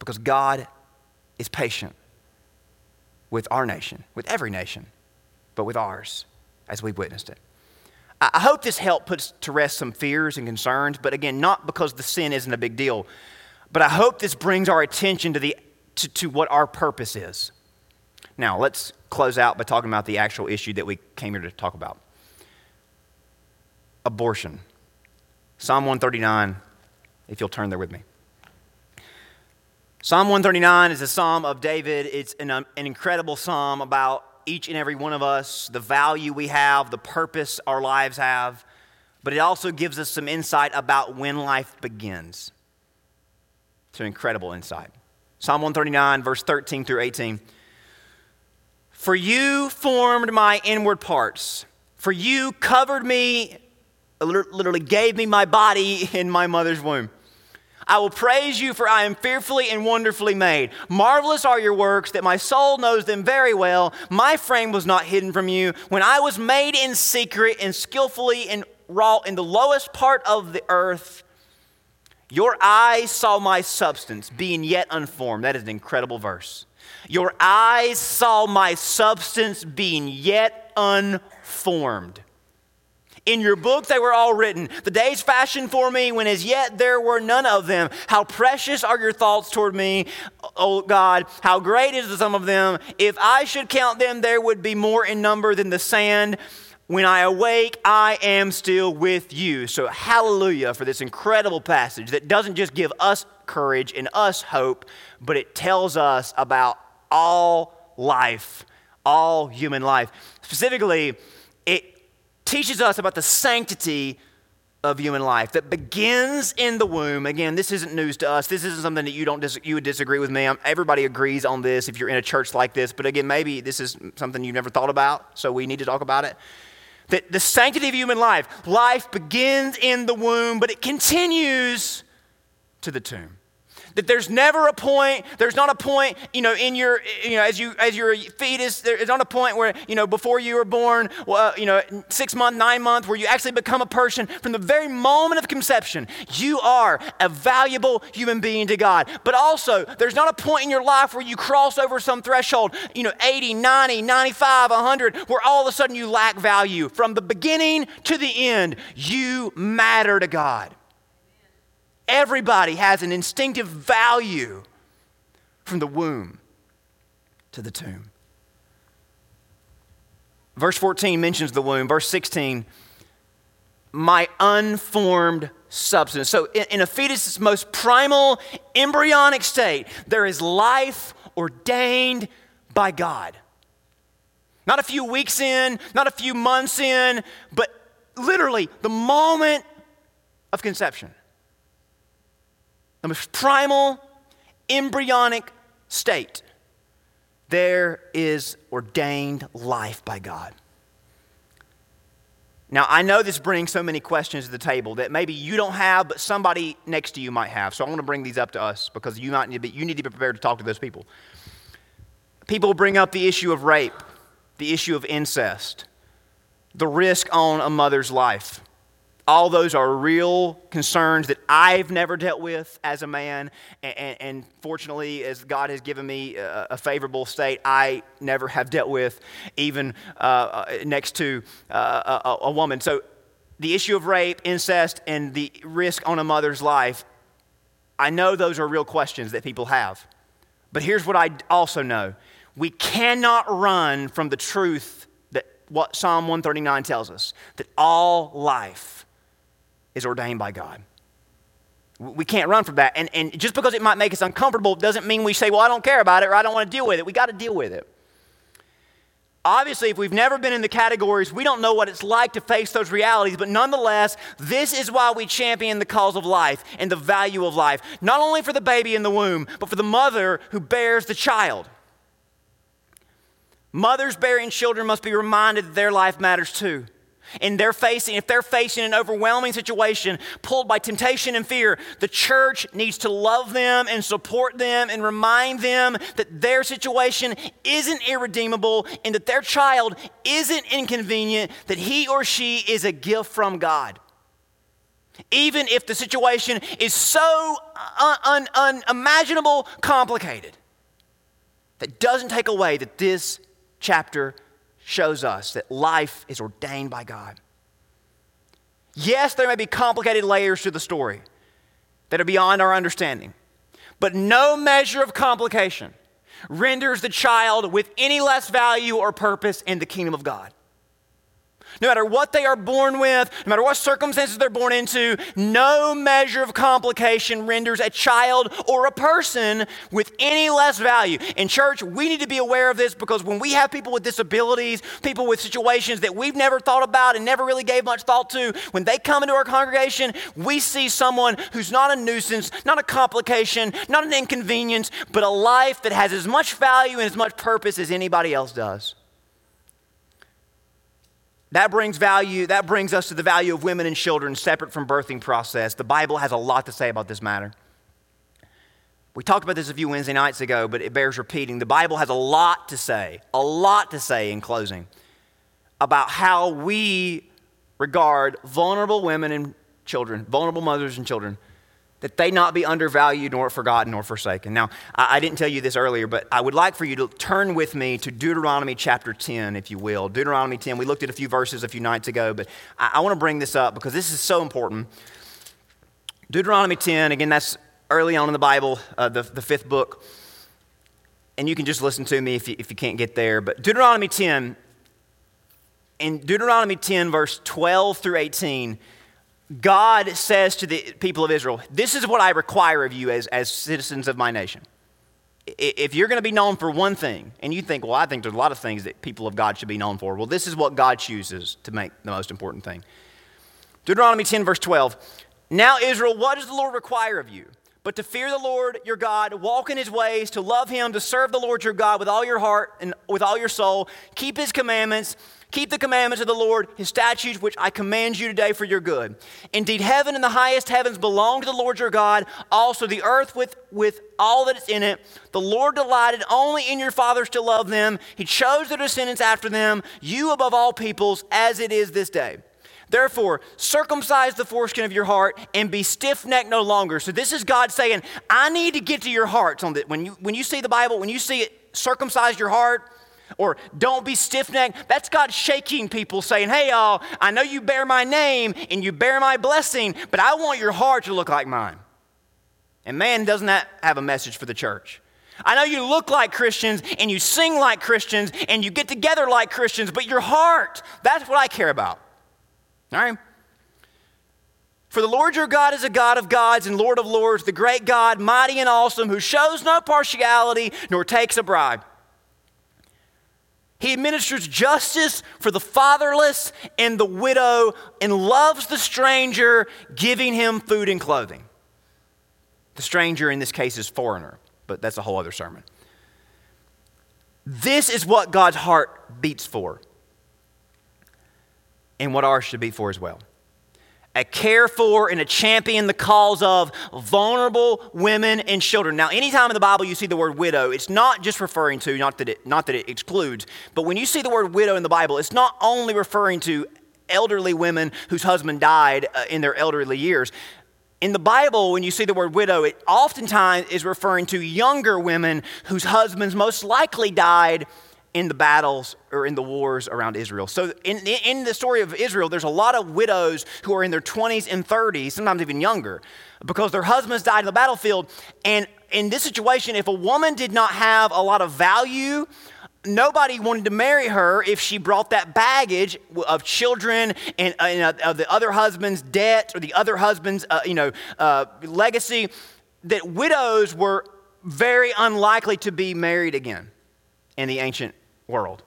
because God is patient with our nation, with every nation, but with ours as we've witnessed it. I hope this help puts to rest some fears and concerns, but again, not because the sin isn't a big deal, but I hope this brings our attention to, the, to, to what our purpose is. Now, let's close out by talking about the actual issue that we came here to talk about abortion. Psalm 139, if you'll turn there with me. Psalm 139 is a psalm of David. It's an, um, an incredible psalm about each and every one of us, the value we have, the purpose our lives have, but it also gives us some insight about when life begins. It's an incredible insight. Psalm 139, verse 13 through 18. For you formed my inward parts, for you covered me, literally gave me my body in my mother's womb. I will praise you, for I am fearfully and wonderfully made. Marvelous are your works, that my soul knows them very well. My frame was not hidden from you. When I was made in secret and skillfully and wrought in the lowest part of the earth, your eyes saw my substance, being yet unformed. That is an incredible verse. Your eyes saw my substance, being yet unformed. In your book they were all written. The days fashioned for me when as yet there were none of them. How precious are your thoughts toward me, O God. How great is the sum of them. If I should count them, there would be more in number than the sand. When I awake, I am still with you. So, hallelujah for this incredible passage that doesn't just give us courage and us hope, but it tells us about all life, all human life. Specifically, teaches us about the sanctity of human life that begins in the womb. Again, this isn't news to us. This isn't something that you don't dis- you would disagree with me. I'm, everybody agrees on this if you're in a church like this. But again, maybe this is something you've never thought about, so we need to talk about it. That the sanctity of human life, life begins in the womb, but it continues to the tomb that there's never a point there's not a point you know in your you know as you as you're a fetus there's not a point where you know before you were born well, you know six month nine month where you actually become a person. From the very moment of conception you are a valuable human being to god. But also there's not a point in your life where you cross over some threshold you know 80 90 95 100 where all of a sudden you lack value. From the beginning to the end you matter to god Everybody has an instinctive value from the womb to the tomb. Verse 14 mentions the womb. Verse 16, my unformed substance. So, in, a fetus's most primal embryonic state, there is life ordained by God. Not a few weeks in, not a few months in, but literally the moment of conception most primal, embryonic state, there is ordained life by God. Now, I know this brings so many questions to the table that maybe you don't have, but somebody next to you might have. So I want to bring these up to us because you, might need to be, you need to be prepared to talk to those people. People bring up the issue of rape, the issue of incest, the risk on a mother's life. All those are real concerns that I've never dealt with as a man. And, and fortunately, as God has given me a, a, favorable state, I never have dealt with, even uh, uh next to uh, a, a woman. So, the issue of rape, incest, and the risk on a mother's life, I know those are real questions that people have. But here's what I also know we cannot run from the truth that what Psalm 139 tells us that all life is ordained by God. We can't run from that. And, and just because it might make us uncomfortable doesn't mean we say, well, I don't care about it or I don't want to deal with it. We got to deal with it. Obviously, if we've never been in the categories, we don't know what it's like to face those realities, but nonetheless, this is why we champion the cause of life and the value of life, not only for the baby in the womb, but for the mother who bears the child. Mothers bearing children must be reminded that their life matters too and they're facing if they're facing an overwhelming situation pulled by temptation and fear the church needs to love them and support them and remind them that their situation isn't irredeemable and that their child isn't inconvenient that he or she is a gift from god. Even if the situation is so uh, un- un- unimaginable complicated that doesn't take away that this chapter shows us that life is ordained by God. Yes, there may be complicated layers to the story that are beyond our understanding, but no measure of complication renders the child with any less value or purpose in the kingdom of God. No matter what they are born with, no matter what circumstances they're born into, no measure of complication renders a child or a person with any less value. In church, we need to be aware of this because when we have people with disabilities, people with situations that we've never thought about and never really gave much thought to, when they come into our congregation, we see someone who's not a nuisance, not a complication, not an inconvenience, but a life that has as much value and as much purpose as anybody else does. That brings value, that brings us to the value of women and children separate from birthing process. The Bible has a lot to say about this matter. We talked about this a few Wednesday nights ago, but it bears repeating. The Bible has a lot to say, a lot to say in closing about how we regard vulnerable women and children, vulnerable mothers and children, that they not be undervalued nor forgotten nor forsaken. Now, I, didn't tell you this earlier, but I would like for you to turn with me to Deuteronomy chapter 10, if you will. Deuteronomy 10. We looked at a few verses a few nights ago, but I, I want to bring this up because this is so important. Deuteronomy 10, again, that's early on in the Bible, uh, the, the fifth book. And you can just listen to me if you, if you can't get there. But Deuteronomy 10, in Deuteronomy 10, verse 12 through 18, God says to the people of Israel, This is what I require of you as, as citizens of my nation. If you're going to be known for one thing, and you think, well, I think there's a lot of things that people of God should be known for, well, this is what God chooses to make the most important thing. Deuteronomy 10, verse 12. Now, Israel, what does the Lord require of you? But to fear the Lord your God, walk in his ways, to love him, to serve the Lord your God with all your heart and with all your soul, keep his commandments, keep the commandments of the Lord, his statutes, which I command you today for your good. Indeed, heaven and the highest heavens belong to the Lord your God, also the earth with, with all that is in it. The Lord delighted only in your fathers to love them. He chose their descendants after them, you above all peoples, as it is this day. Therefore, circumcise the foreskin of your heart and be stiff necked no longer. So, this is God saying, I need to get to your hearts on that. When you, when you see the Bible, when you see it, circumcise your heart, or don't be stiff necked. That's God shaking people, saying, Hey, y'all, I know you bear my name and you bear my blessing, but I want your heart to look like mine. And man, doesn't that have a message for the church? I know you look like Christians and you sing like Christians and you get together like Christians, but your heart, that's what I care about. All right? For the Lord your God is a God of gods and Lord of lords, the great God, mighty and awesome, who shows no partiality nor takes a bribe. He administers justice for the fatherless and the widow and loves the stranger, giving him food and clothing. The stranger in this case is foreigner, but that's a whole other sermon. This is what God's heart beats for and what ours should be for as well. A care for and a champion the cause of vulnerable women and children. Now, anytime in the Bible you see the word widow, it's not just referring to, not that it, not that it excludes, but when you see the word widow in the Bible, it's not only referring to elderly women whose husband died uh, in their elderly years. In the Bible, when you see the word widow, it oftentimes is referring to younger women whose husbands most likely died in the battles or in the wars around Israel. So, in, in the story of Israel, there's a lot of widows who are in their 20s and 30s, sometimes even younger, because their husbands died in the battlefield. And in this situation, if a woman did not have a lot of value, nobody wanted to marry her if she brought that baggage of children and, and uh, of the other husband's debt or the other husband's uh, you know uh, legacy that widows were very unlikely to be married again in the ancient world.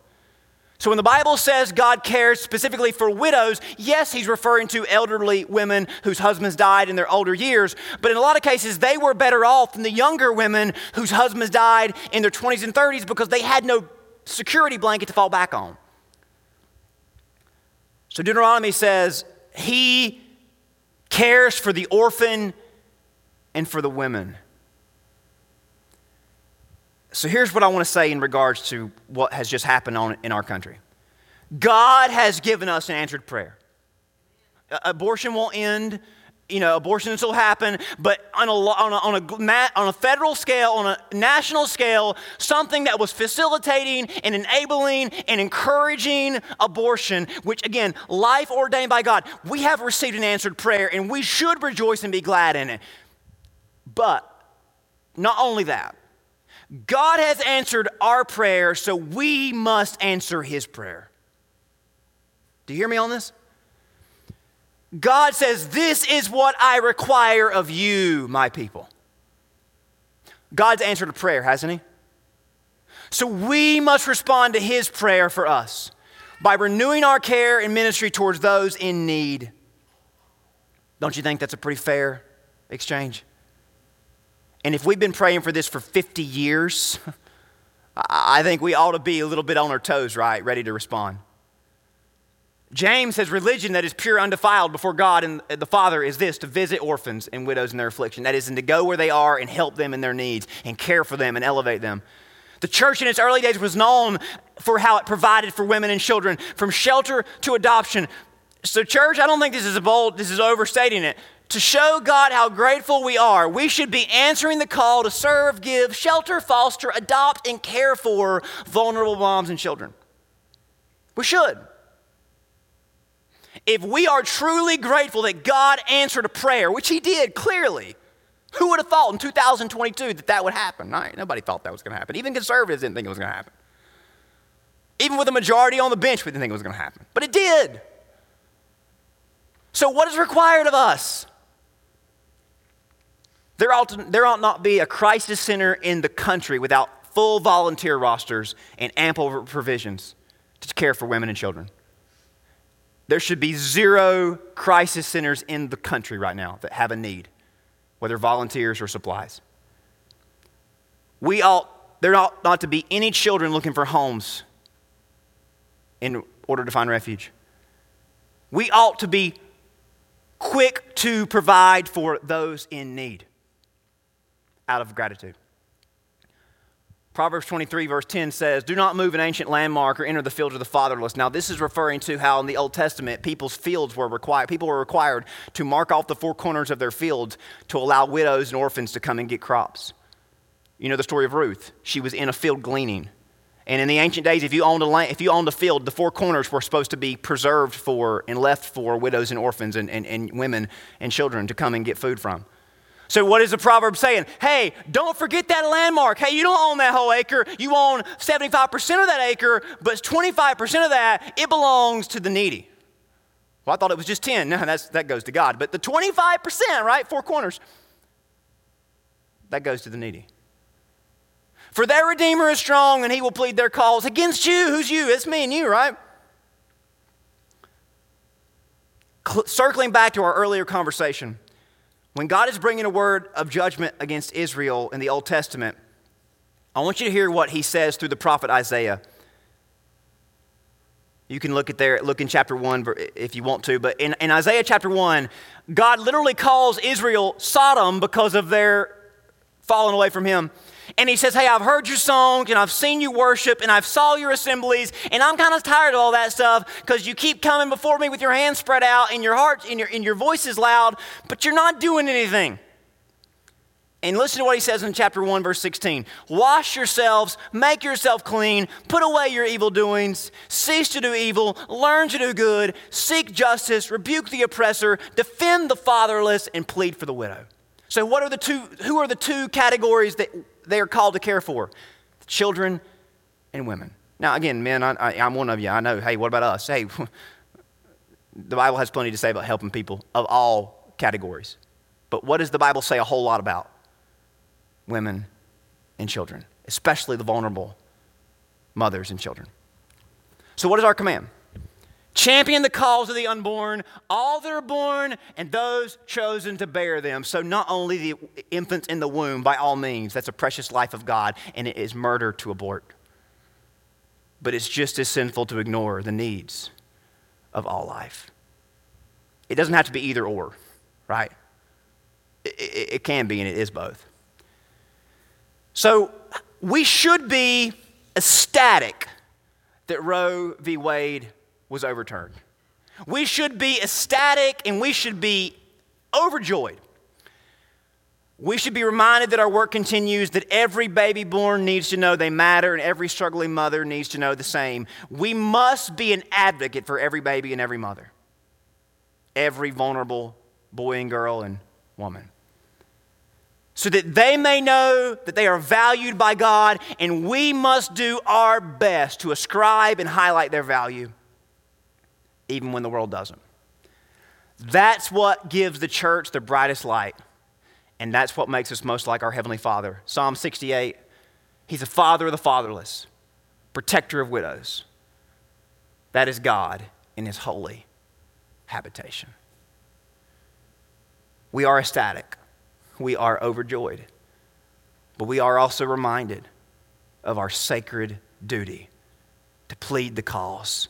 So when the Bible says God cares specifically for widows, yes, he's referring to elderly women whose husbands died in their older years, but in a lot of cases, they were better off than the younger women whose husbands died in their 20s and 30s because they had no security blanket to fall back on. So Deuteronomy says, He cares for the orphan and for the women. So here's what I want to say in regards to what has just happened on, in our country God has given us an answered prayer. Abortion won't end. You know, abortions will happen, but on a, on, a, on, a, on a federal scale, on a national scale, something that was facilitating and enabling and encouraging abortion, which again, life ordained by God, we have received an answered prayer and we should rejoice and be glad in it. But not only that, God has answered our prayer, so we must answer his prayer. Do you hear me on this? God says, This is what I require of you, my people. God's answered a prayer, hasn't he? So we must respond to his prayer for us by renewing our care and ministry towards those in need. Don't you think that's a pretty fair exchange? And if we've been praying for this for 50 years, I think we ought to be a little bit on our toes, right? Ready to respond. James says religion that is pure, undefiled before God and the Father is this to visit orphans and widows in their affliction. That is, and to go where they are and help them in their needs and care for them and elevate them. The church in its early days was known for how it provided for women and children, from shelter to adoption. So, church, I don't think this is a bold, this is overstating it. To show God how grateful we are, we should be answering the call to serve, give, shelter, foster, adopt, and care for vulnerable moms and children. We should. If we are truly grateful that God answered a prayer, which He did clearly, who would have thought in 2022 that that would happen? Right? Nobody thought that was going to happen. Even conservatives didn't think it was going to happen. Even with a majority on the bench, we didn't think it was going to happen. But it did. So, what is required of us? There ought, there ought not be a crisis center in the country without full volunteer rosters and ample provisions to care for women and children. There should be zero crisis centers in the country right now that have a need, whether volunteers or supplies. We ought, there ought not to be any children looking for homes in order to find refuge. We ought to be quick to provide for those in need out of gratitude. Proverbs 23, verse 10 says, Do not move an ancient landmark or enter the fields of the fatherless. Now, this is referring to how in the Old Testament people's fields were required, people were required to mark off the four corners of their fields to allow widows and orphans to come and get crops. You know the story of Ruth. She was in a field gleaning. And in the ancient days, if you owned a land, if you owned a field, the four corners were supposed to be preserved for and left for widows and orphans and, and, and women and children to come and get food from. So, what is the proverb saying? Hey, don't forget that landmark. Hey, you don't own that whole acre. You own 75% of that acre, but 25% of that, it belongs to the needy. Well, I thought it was just 10. No, that's, that goes to God. But the 25%, right? Four corners, that goes to the needy. For their Redeemer is strong, and he will plead their cause against you. Who's you? It's me and you, right? circling back to our earlier conversation, when God is bringing a word of judgment against Israel in the Old Testament, I want you to hear what he says through the prophet Isaiah. You can look at there, look in chapter 1 if you want to. But in, in Isaiah chapter 1, God literally calls Israel Sodom because of their falling away from him. And he says, Hey, I've heard your songs and I've seen you worship and I've saw your assemblies and I'm kind of tired of all that stuff because you keep coming before me with your hands spread out and your heart and your, and your voice is loud, but you're not doing anything. And listen to what he says in chapter 1, verse 16. Wash yourselves, make yourself clean, put away your evil doings, cease to do evil, learn to do good, seek justice, rebuke the oppressor, defend the fatherless, and plead for the widow. So, what are the two, who are the two categories that they are called to care for children and women. Now, again, men, I, am one of you. I know, hey, what about us? Hey, the Bible has plenty to say about helping people of all categories. But what does the Bible say a whole lot about? Women and children, especially the vulnerable mothers and children. So, what is our command? Champion the cause of the unborn, all that are born, and those chosen to bear them. So, not only the infants in the womb, by all means, that's a precious life of God, and it is murder to abort. But it's just as sinful to ignore the needs of all life. It doesn't have to be either or, right? It, it, it can be, and it is both. So, we should be ecstatic that Roe v. Wade was overturned. We should be ecstatic and we should be overjoyed. We should be reminded that our work continues, that every baby born needs to know they matter, and every struggling mother needs to know the same. We must be an advocate for every baby and every mother, every vulnerable boy and girl and woman, so that they may know that they are valued by God, and we must do our best to ascribe and highlight their value even when the world doesn't. That's what gives the church the brightest light. And that's what makes us most like our Heavenly Father. Psalm 68 He's a father of the fatherless, protector of widows. That is God in His holy habitation. We are ecstatic, we are overjoyed, but we are also reminded of our sacred duty to plead the cause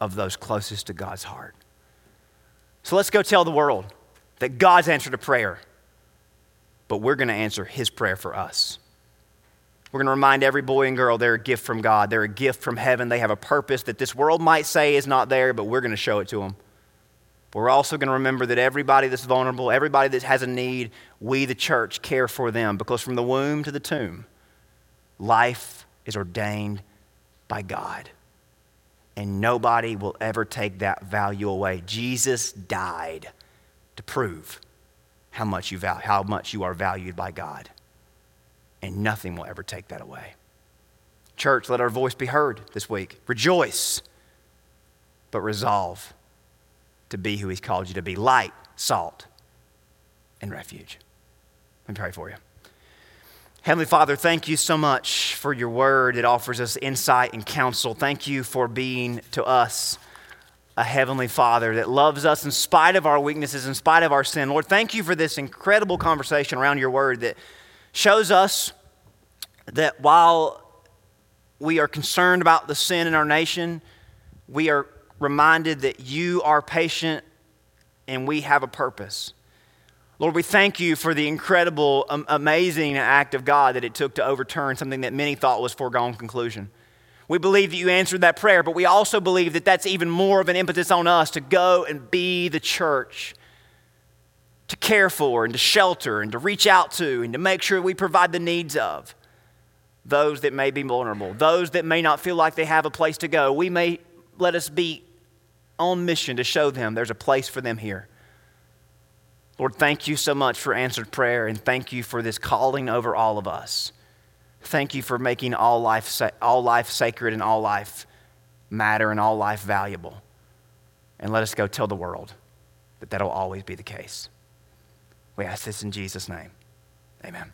of those closest to God's heart. So let's go tell the world that God's answered a prayer, but we're going to answer his prayer for us. We're going to remind every boy and girl they're a gift from God. They're a gift from heaven. They have a purpose that this world might say is not there, but we're going to show it to them. We're also going to remember that everybody that's vulnerable, everybody that has a need, we, the church, care for them because from the womb to the tomb, life is ordained by God. And nobody will ever take that value away. Jesus died to prove how much you, how much you are valued by God. And nothing will ever take that away. Church, let our voice be heard this week. Rejoice, but resolve to be who He's called you to be light, salt, and refuge. Let me pray for you. Heavenly Father, thank you so much for your word. It offers us insight and counsel. Thank you for being to us a heavenly Father that loves us in spite of our weaknesses, in spite of our sin. Lord, thank you for this incredible conversation around your word that shows us that while we are concerned about the sin in our nation, we are reminded that you are patient and we have a purpose. Lord, we thank you for the incredible, um, amazing act of God that it took to overturn something that many thought was foregone conclusion. We believe that you answered that prayer, but we also believe that that's even more of an impetus on us to go and be the church, to care for and to shelter and to reach out to and to make sure we provide the needs of those that may be vulnerable, those that may not feel like they have a place to go. We may let us be on mission to show them there's a place for them here. Lord, thank you so much for answered prayer and thank you for this calling over all of us. Thank you for making all life, all life sacred and all life matter and all life valuable. And let us go tell the world that that'll always be the case. We ask this in Jesus' name. Amen.